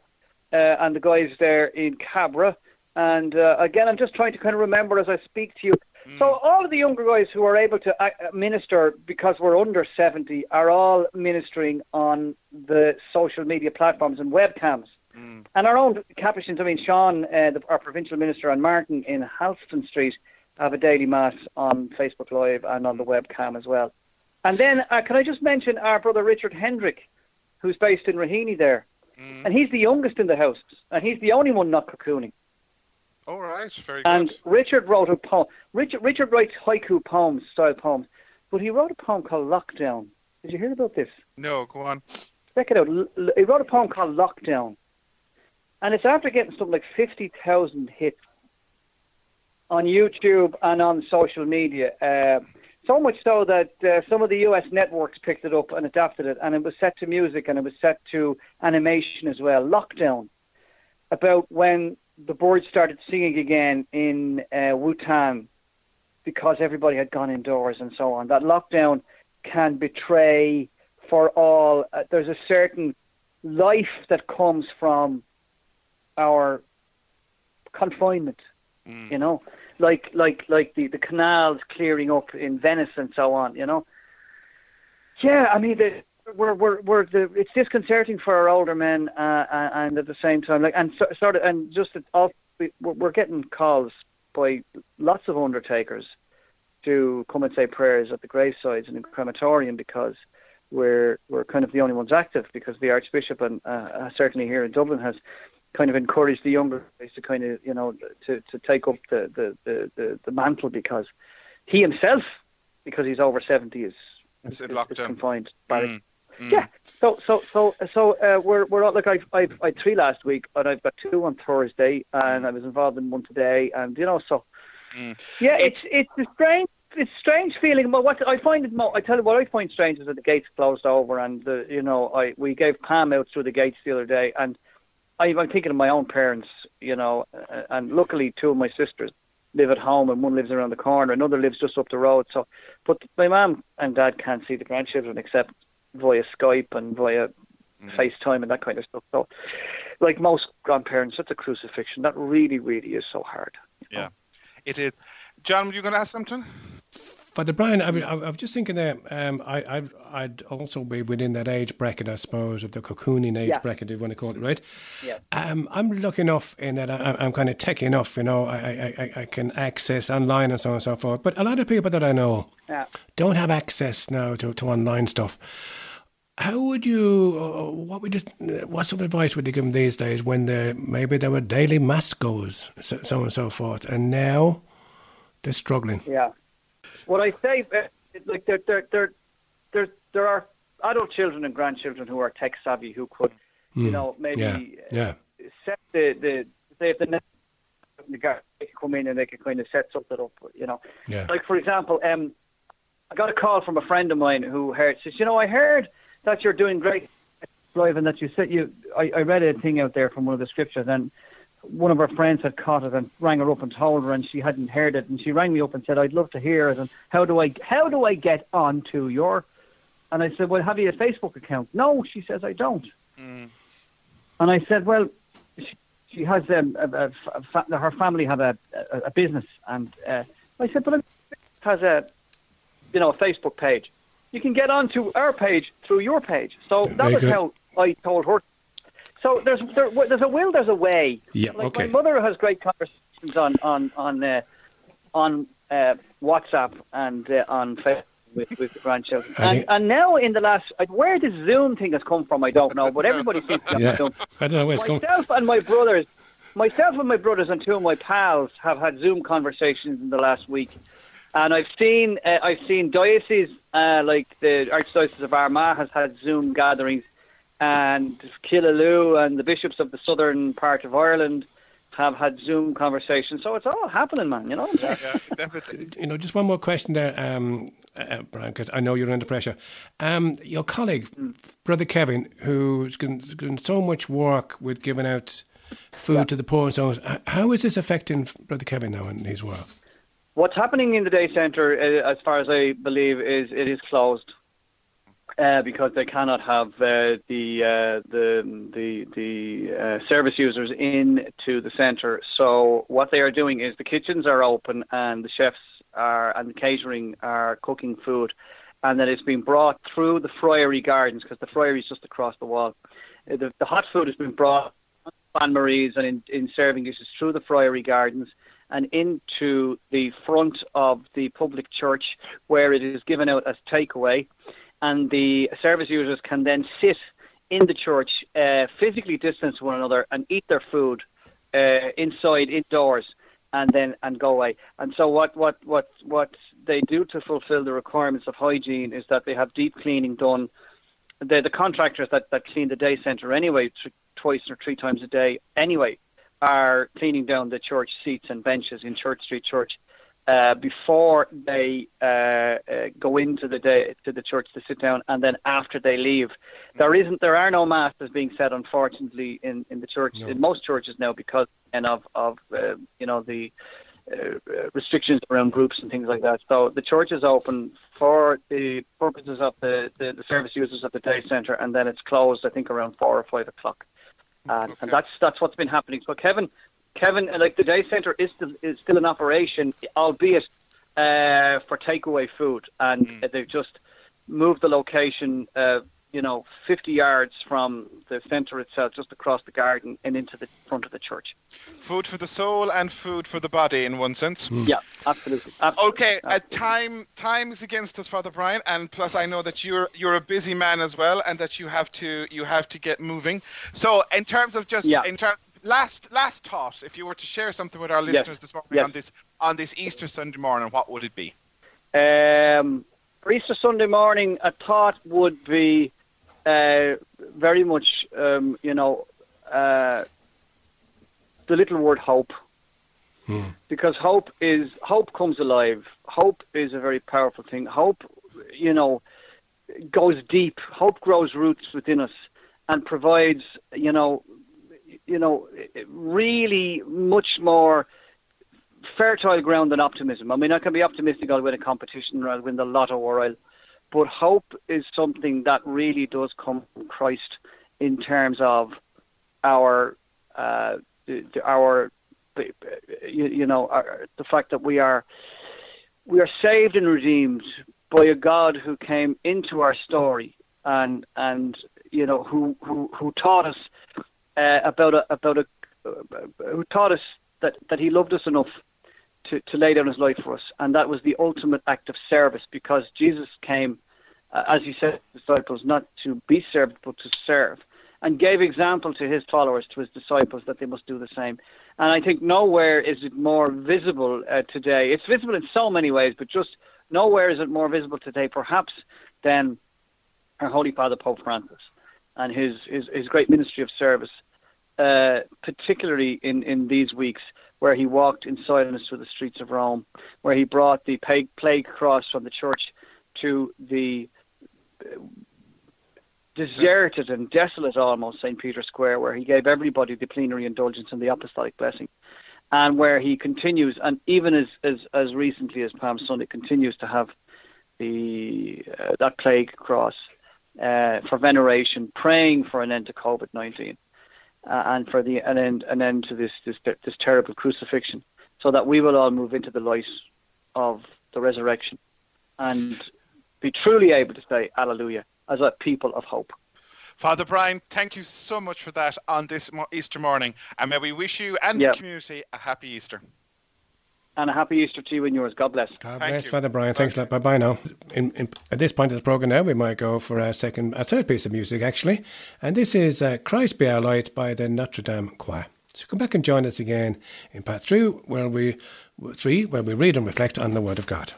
uh, and the guys there in Cabra. And uh, again, I'm just trying to kind of remember as I speak to you so mm. all of the younger guys who are able to uh, minister because we're under 70 are all ministering on the social media platforms and webcams. Mm. And our own Capuchins, I mean, Sean, uh, the, our provincial minister, and Martin in Halston Street have a daily mass on Facebook Live and on the webcam as well. And then, uh, can I just mention our brother Richard Hendrick, who's based in Raheny there? Mm. And he's the youngest in the house, and he's the only one not cocooning. All right, very and good. And Richard wrote a poem. Richard Richard writes haiku poems, style poems, but he wrote a poem called Lockdown. Did you hear about this? No, go on. Check it out. He wrote a poem called Lockdown, and it's after getting something like fifty thousand hits on YouTube and on social media. Uh, so much so that uh, some of the US networks picked it up and adapted it, and it was set to music and it was set to animation as well. Lockdown, about when the Board started singing again in uh, Wuhan because everybody had gone indoors and so on. That lockdown can betray for all. Uh, there's a certain life that comes from our confinement. Mm. You know, like like like the the canals clearing up in Venice and so on. You know. Yeah, I mean the we're we're we're the it's disconcerting for our older men, uh, and at the same time, like and so, sort of and just off, we're getting calls by lots of undertakers to come and say prayers at the gravesides and in crematorium because we're we're kind of the only ones active because the Archbishop and uh, uh certainly here in Dublin has kind of encouraged the younger guys to kind of you know to to take up the the the, the, the mantle because he himself because he's over seventy is is, is, is confined. Mm. Mm. Yeah. So so so so uh, we're we're all, like I've I've I had three last week and I've got two on Thursday and I was involved in one today and you know so mm. yeah it's it's a strange it's strange feeling but what I find it mo- I tell you what I find strange is that the gates closed over and the you know I we gave Pam out through the gates the other day and I, I'm thinking of my own parents you know and luckily two of my sisters live at home and one lives around the corner another lives just up the road so but my mum and dad can't see the grandchildren except via Skype and via mm. FaceTime and that kind of stuff. So, like most grandparents, that's a crucifixion. That really, really is so hard. Yeah, know? it is. John, were you going to ask something? Father Bryan, I, I, I was just thinking that um, I, I, would also be within that age bracket, I suppose, of the cocooning age yeah. bracket, if you want to call it, right? Yeah. Um, I'm lucky enough in that I, am kind of tech enough, you know, I, I, I can access online and so on and so forth. But a lot of people that I know yeah. don't have access now to, to online stuff. How would you? Uh, what would you, What sort of advice would you give them these days when they maybe they were daily mass goers, so, so on and so forth, and now they're struggling? Yeah. What I say, uh, like there, there, there, there's there are adult children and grandchildren who are tech savvy who could, you know, maybe Hmm. Yeah, yeah. set the the say if the the guy they could come in and they could kind of set something up, you know. Yeah. Like for example, um, I got a call from a friend of mine who heard says, you know, I heard that you're doing great live and that you said you. I, I read a thing out there from one of the scriptures and. One of her friends had caught it and rang her up and told her, and she hadn't heard it. And she rang me up and said, "I'd love to hear it." And how do I how do I get onto your? And I said, "Well, have you a Facebook account?" No, she says, "I don't." And I said, "Well, she, she has um, a, a, fa- her family have a, a, a business, and uh, I said, but it has a you know a Facebook page. You can get onto our page through your page. So that Very was good. how I told her. So there's there, there's a will, there's a way. Yeah, Like okay. My mother has great conversations on on on uh, on uh, WhatsApp and uh, on Facebook with, with the grandchildren. And, and now in the last, uh, where this Zoom thing has come from, I don't know, but everybody seems to have Yeah. Zoom. I don't know where it's going. Myself and my brothers, myself and my brothers and two of my pals have had Zoom conversations in the last week, and I've seen uh, I've seen dioceses uh, like the Archdiocese of Armagh has had Zoom gatherings, and Killaloe and the bishops of the southern part of Ireland have had Zoom conversations. So it's all happening, man. You know what Yeah, definitely. You know, just one more question there, um, uh, Bryan, because I know you're under pressure. Um, your colleague, Brother Kevin, who's doing doing so much work with giving out food to the poor and so on, how is this affecting Brother Kevin now in his work? What's happening in the day centre, uh, as far as I believe, is it is closed uh, because they cannot have uh, the uh, the the the uh, service users in to the centre. So what they are doing is the kitchens are open and the chefs are and the catering are cooking food, and then it's being brought through the friary gardens because the friary is just across the wall. Uh, The, the hot food has been brought bain-marie's and in, in serving dishes through the friary gardens and into the front of the public church where it is given out as takeaway. And the service users can then sit in the church, uh, physically distance one another, and eat their food uh, inside, indoors, and then and go away. And so what what what what they do to fulfil the requirements of hygiene is that they have deep cleaning done. The the contractors that, that clean the day centre anyway, twice or three times a day anyway, are cleaning down the church seats and benches in Church Street Church uh, before they uh, uh, go into the day to the church to sit down, and then after they leave. There isn't, there are no masses being said, unfortunately, in, in the church in most churches now because and of of uh, you know the uh, restrictions around groups and things like that. So the church is open for the purposes of the, the, the service users of the day centre, and then it's closed, I think, around four or five o'clock. And, and that's that's what's been happening. So Kevin, Kevin, uh, like the day centre is still is still in operation, albeit uh, for takeaway food, and uh, they've just moved the location. Uh, you know, 50 yards from the centre itself, just across the garden and into the front of the church. Food for the soul and food for the body, in one sense. Yeah, absolutely. absolutely. Okay, uh, time time is against us, Father Bryan, and plus I know that you're you're a busy man as well, and that you have to you have to get moving. So, in terms of just Yeah. in terms last last thought, if you were to share something with our Yes. listeners this morning Yes. on this on this Easter Sunday morning, what would it be? Um, for Easter Sunday morning, a thought would be uh, very much, um, you know, uh, the little word hope. Because hope is hope comes alive. Hope is a very powerful thing. Hope, you know, goes deep. Hope grows roots within us and provides, you know, you know, really much more fertile ground than optimism. I mean, I can be optimistic I'll win a competition or I'll win the lotto or I'll, but hope is something that really does come from Christ in terms of our, uh, our, you, you know, our, the fact that we are, we are saved and redeemed by a God who came into our story and and you know who who who taught us uh, about a about a uh, who taught us that that he loved us enough to, to lay down his life for us. And that was the ultimate act of service because Jesus came, uh, as he said to disciples, not to be served, but to serve. And gave example to his followers, to his disciples, that they must do the same. And I think nowhere is it more visible uh, today. It's visible in so many ways, but just nowhere is it more visible today, perhaps, than our Holy Father Pope Francis and his, his, his great ministry of service, uh, particularly in, in these weeks where he walked in silence through the streets of Rome, where he brought the plague, cross from the church to the uh, deserted and desolate almost St. Peter's Square, where he gave everybody the plenary indulgence and the apostolic blessing, and where he continues, and even as as, as recently as Palm Sunday, continues to have the uh, that plague cross uh, for veneration, praying for an end to COVID nineteen, uh, and for the an end an end to this, this this terrible crucifixion, so that we will all move into the light of the resurrection, and be truly able to say Alleluia as a people of hope. Father Bryan, thank you so much for that on this Easter morning, and may we wish you and Yeah. the community a happy Easter. And a happy Easter to you and yours. God bless. God Thank bless, you. Father Bryan. Thanks a lot. Bye bye now. In, in, at this point of the programme now, we might go for a second, a third piece of music actually. And this is uh, Christ Be Our Light by the Notre Dame Choir. So come back and join us again in part three, where we, three, where we read and reflect on the Word of God.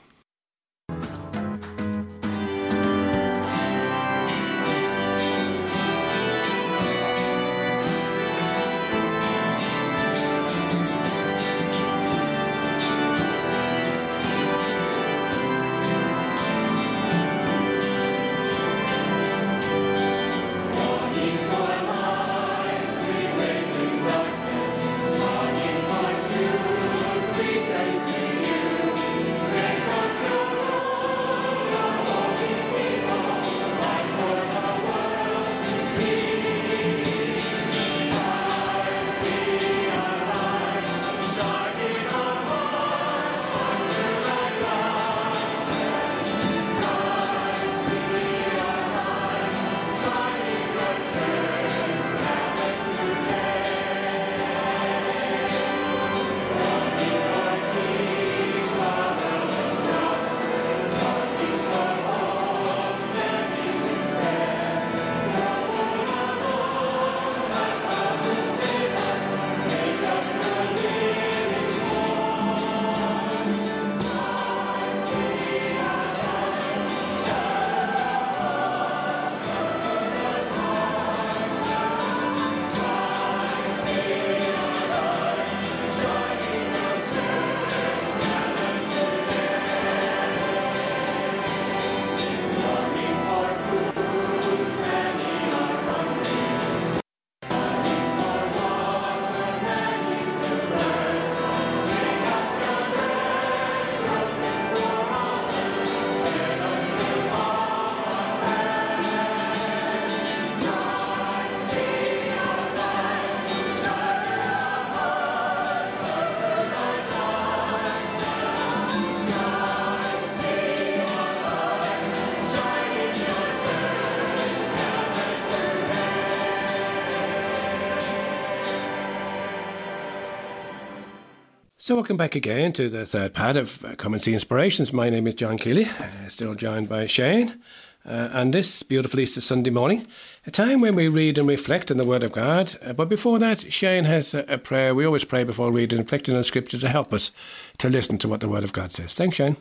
So, welcome back again to the third part of uh, Come and See Inspirations. My name is John Keeley, uh, still joined by Shane. Uh, and this beautiful Easter Sunday morning, a time when we read and reflect on the Word of God. Uh, but before that, Shane has a, a prayer. We always pray before reading and reflecting on Scripture to help us to listen to what the Word of God says. Thanks, Shane.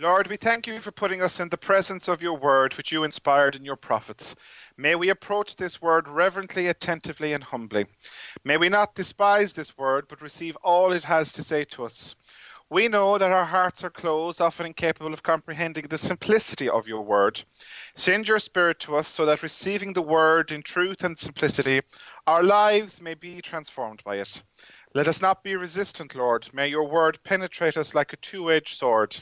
Lord, we thank you for putting us in the presence of your word, which you inspired in your prophets. May we approach this word reverently, attentively, and humbly. May we not despise this word, but receive all it has to say to us. We know that our hearts are closed, often incapable of comprehending the simplicity of your word. Send your spirit to us so that receiving the word in truth and simplicity, our lives may be transformed by it. Let us not be resistant, Lord. May your word penetrate us like a two edged sword.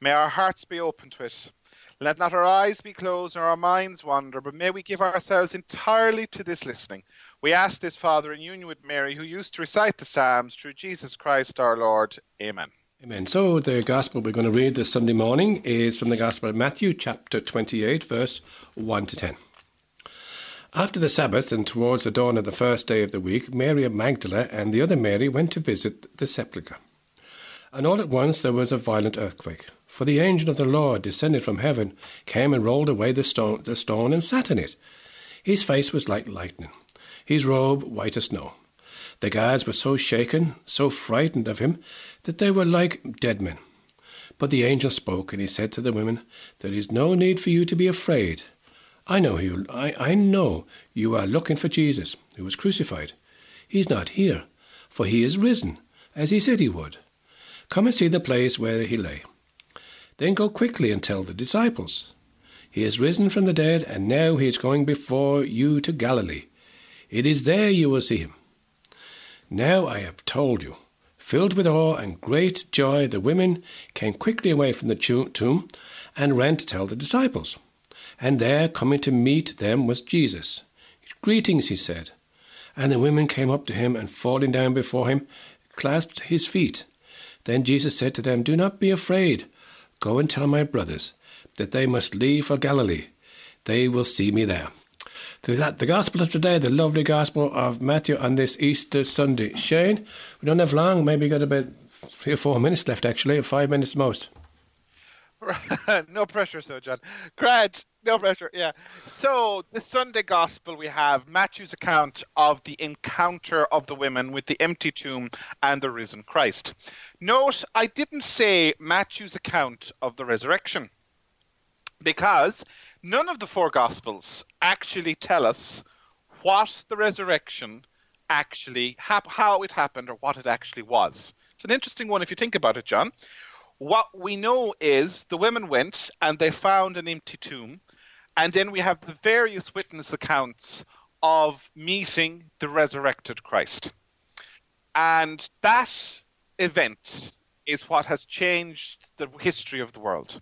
May our hearts be open to it. Let not our eyes be closed nor our minds wander, but may we give ourselves entirely to this listening. We ask this, Father, in union with Mary, who used to recite the Psalms, through Jesus Christ our Lord. Amen. Amen. So, the Gospel we're going to read this Sunday morning is from the Gospel of Matthew, chapter 28, verse 1 to 10. After the Sabbath and towards the dawn of the first day of the week, Mary of Magdala and the other Mary went to visit the sepulchre. And all at once there was a violent earthquake, for the angel of the Lord descended from heaven, came and rolled away the stone, the stone and sat in it. His face was like lightning, his robe white as snow. The guards were so shaken, so frightened of him, that they were like dead men. But the angel spoke, and he said to the women, There is no need for you to be afraid. I know you I, I know you are looking for Jesus, who was crucified. He's not here, for he is risen, as he said he would. Come and see the place where he lay. Then go quickly and tell the disciples. He is risen from the dead, and now he is going before you to Galilee. It is there you will see him. Now I have told you. Filled with awe and great joy, the women came quickly away from the tomb and ran to tell the disciples. And there, coming to meet them, was Jesus. Greetings, he said. And the women came up to him and, falling down before him, clasped his feet. Then Jesus said to them, Do not be afraid. Go and tell my brothers that they must leave for Galilee. They will see me there. that the gospel of today, the lovely gospel of Matthew on this Easter Sunday. Shane, we don't have long, maybe got about three or four minutes left actually, or five minutes most. no pressure, so John. Grad, no pressure. Yeah. So the Sunday Gospel we have Matthew's account of the encounter of the women with the empty tomb and the risen Christ. Note, I didn't say Matthew's account of the resurrection because none of the four Gospels actually tell us what the resurrection actually hap- how it happened or what it actually was. It's an interesting one if you think about it, John. What we know is the women went and they found an empty tomb and then we have the various witness accounts of meeting the resurrected Christ. And that event is what has changed the history of the world.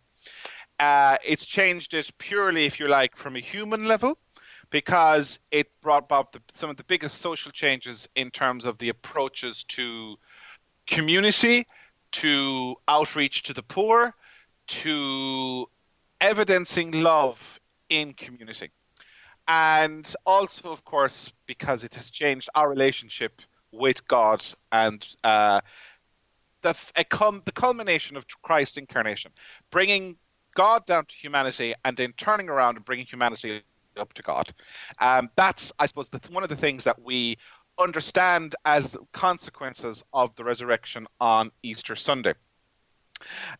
Uh, it's changed it purely, if you like, from a human level, because it brought about the, some of the biggest social changes in terms of the approaches to community, to outreach to the poor, to evidencing love in community. And also, of course, because it has changed our relationship with God and uh, the, com- the culmination of Christ's incarnation, bringing God down to humanity and then turning around and bringing humanity up to God. Um, that's, I suppose, the, one of the things that we understand as consequences of the resurrection on Easter Sunday.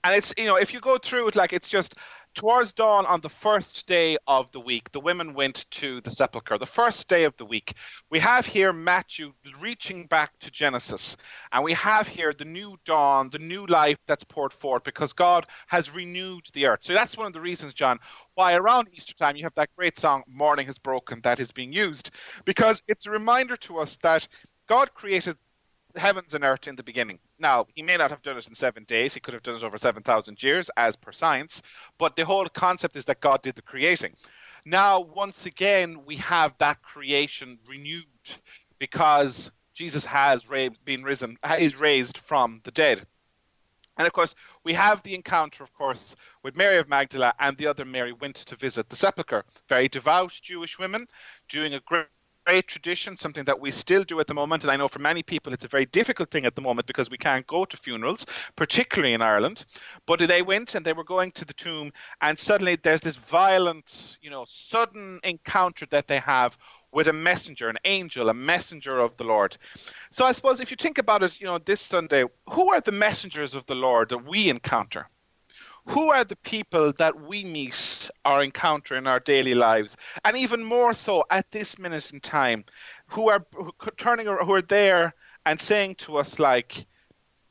And it's, you know, if you go through it, like, it's just towards dawn on the first day of the week, the women went to the sepulchre. The first day of the week, we have here Matthew reaching back to Genesis, and we have here the new dawn, the new life that's poured forth because God has renewed the earth. So that's one of the reasons, John, why around Easter time you have that great song, Morning Has Broken, that is being used, because it's a reminder to us that God created heavens and earth in the beginning. Now, he may not have done it in seven days. He could have done it over 7,000 years, as per science. But the whole concept is that God did the creating. Now, once again, we have that creation renewed because Jesus has been risen, is raised from the dead. And of course, we have the encounter, of course, with Mary of Magdala and the other Mary went to visit the sepulchre. Very devout Jewish women doing a great great tradition, something that we still do at the moment. And I know for many people it's a very difficult thing at the moment because we can't go to funerals, particularly in Ireland. But they went and they were going to the tomb, and suddenly there's this violent, you know, sudden encounter that they have with a messenger, an angel, a messenger of the Lord. So I suppose if you think about it, you know, this Sunday, who are the messengers of the Lord that we encounter? Who are the people that we meet or encounter in our daily lives, and even more so at this minute in time, who are turning, who are there and saying to us like,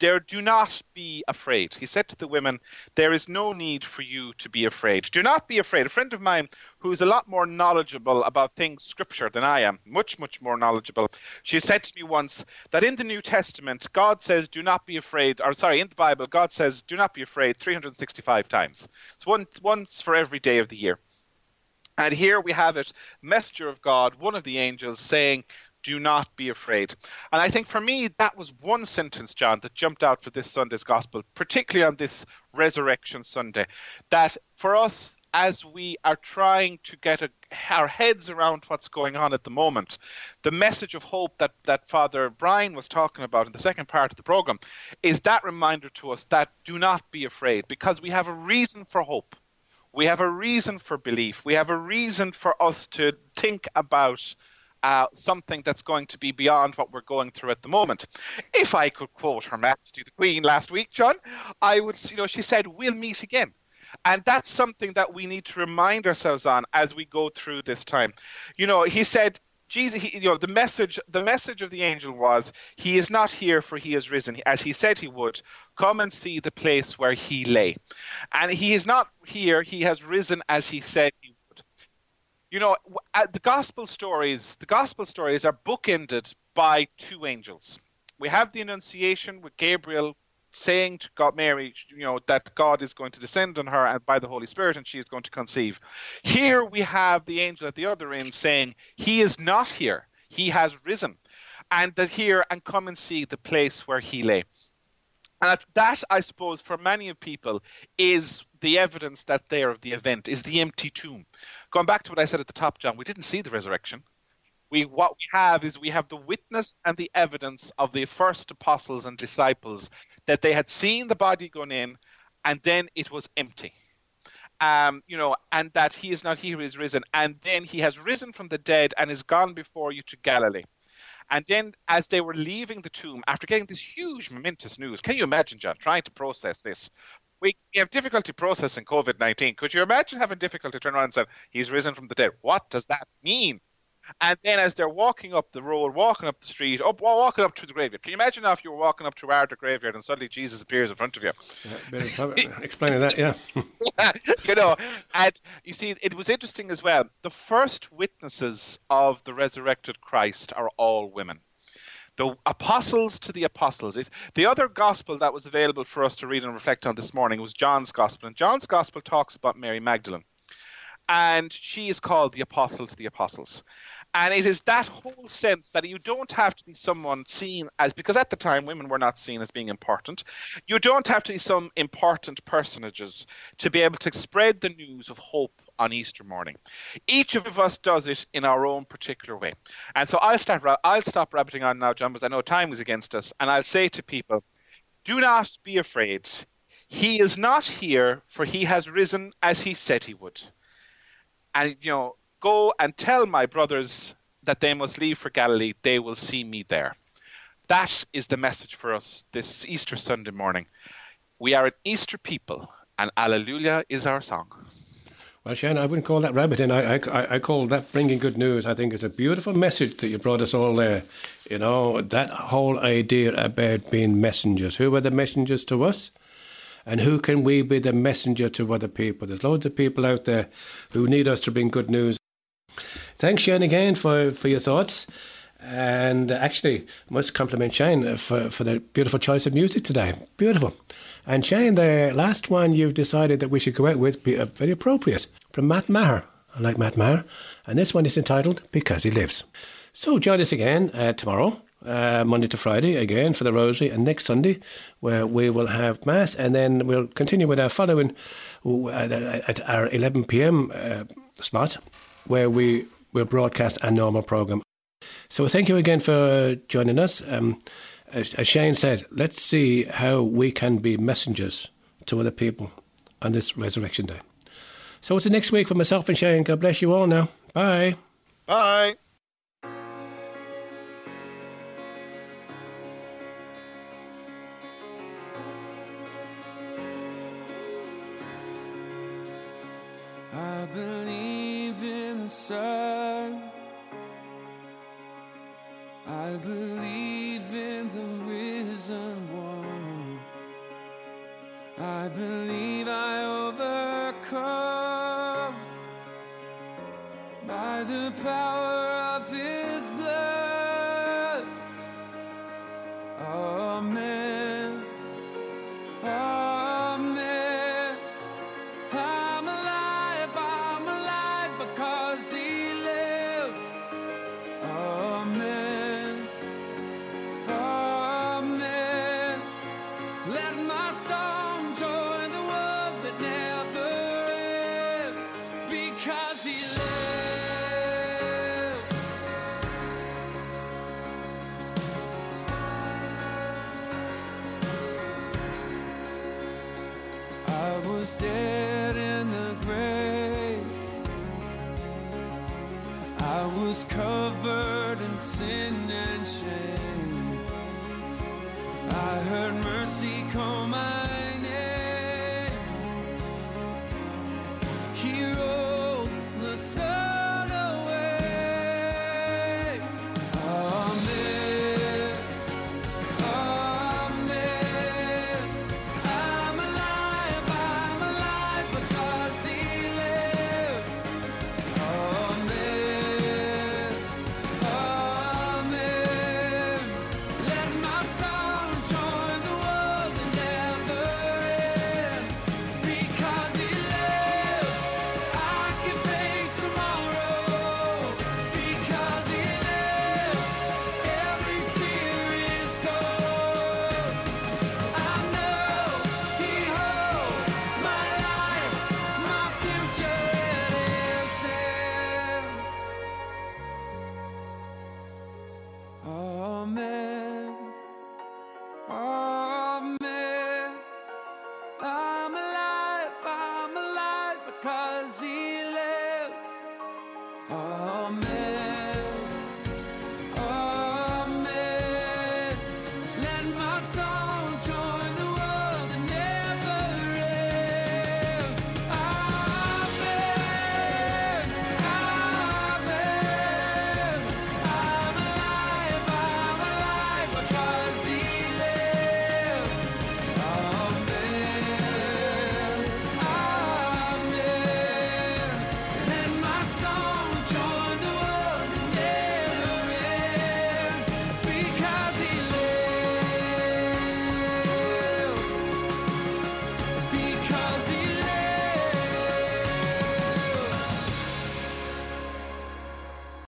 there, do not be afraid. He said to the women, There is no need for you to be afraid. Do not be afraid. A friend of mine who's a lot more knowledgeable about things scripture than I am, much, much more knowledgeable, she said to me once that in the New Testament, God says, Do not be afraid, or sorry, in the Bible, God says, Do not be afraid 365 times. It's once for every day of the year. And here we have it, messenger of God, one of the angels saying, do not be afraid. And I think for me, that was one sentence, John, that jumped out for this Sunday's gospel, particularly on this Resurrection Sunday. That for us, as we are trying to get a, our heads around what's going on at the moment, the message of hope that, that Father Bryan was talking about in the second part of the program is that reminder to us that do not be afraid because we have a reason for hope. We have a reason for belief. We have a reason for us to think about uh, something that's going to be beyond what we're going through at the moment. If I could quote Her Majesty the Queen last week, John, I would, you know, she said, "We'll meet again." And that's something that we need to remind ourselves on as we go through this time. You know, he said, Jesus, he, you know, the message, the message of the angel was, he is not here for he is risen, as he said he would. Come and see the place where he lay. And he is not here, he has risen as he said. You know, uh, the gospel stories, the gospel stories are bookended by two angels. We have the Annunciation with Gabriel saying to God, Mary, you know, that God is going to descend on her and by the Holy Spirit and she is going to conceive. Here we have the angel at the other end saying, He is not here, He has risen. And that here and come and see the place where He lay. And that, I suppose, for many people, is the evidence that there of the event, is the empty tomb. Going back to what I said at the top, John, we didn't see the resurrection. We what we have is we have the witness and the evidence of the first apostles and disciples that they had seen the body gone in and then it was empty. Um, you know and that he is not here, he is risen and then he has risen from the dead and is gone before you to galilee. And then as they were leaving the tomb after getting this huge momentous news can you imagine john trying to process this we have difficulty processing COVID 19. Could you imagine having difficulty turning around and saying, He's risen from the dead? What does that mean? And then as they're walking up the road, walking up the street, up walking up to the graveyard. Can you imagine if you were walking up to Ardagh graveyard and suddenly Jesus appears in front of you? Yeah, explaining that, yeah. you know, and you see, it was interesting as well. The first witnesses of the resurrected Christ are all women the apostles to the apostles. If the other gospel that was available for us to read and reflect on this morning was John's gospel, and John's gospel talks about Mary Magdalene, and she is called the apostle to the apostles. And it is that whole sense that you don't have to be someone seen as, because at the time women were not seen as being important, you don't have to be some important personages to be able to spread the news of hope on Easter morning. Each of us does it in our own particular way. And so I'll start. I'll stop rabbiting on now, John, because I know time is against us. And I'll say to people, do not be afraid. He is not here, for he has risen as he said he would. And you know, Go and tell my brothers that they must leave for Galilee. They will see me there. That is the message for us this Easter Sunday morning. We are an Easter people, and Alleluia is our song. Well, Shane, I wouldn't call that rabbiting. I, I, I call that bringing good news. I think it's a beautiful message that you brought us all there. You know, that whole idea about being messengers. Who are the messengers to us? And who can we be the messenger to other people? There's loads of people out there who need us to bring good news. Thanks, Shane, again for, for your thoughts. And actually, must compliment Shane for, for the beautiful choice of music today. Beautiful. And Shane, the last one you've decided that we should go out with be uh, very appropriate from Matt Maher. I like Matt Maher. And this one is entitled Because He Lives. So join us again uh, tomorrow, uh, Monday to Friday, again for the Rosary, and next Sunday, where we will have Mass, and then we'll continue with our following at our 11 pm uh, slot, where we will broadcast a normal program. So thank you again for joining us. Um, as, Shane said, let's see how we can be messengers to other people on this Resurrection Day. So until next week for myself and Shane, God bless you all now. Bye. Bye.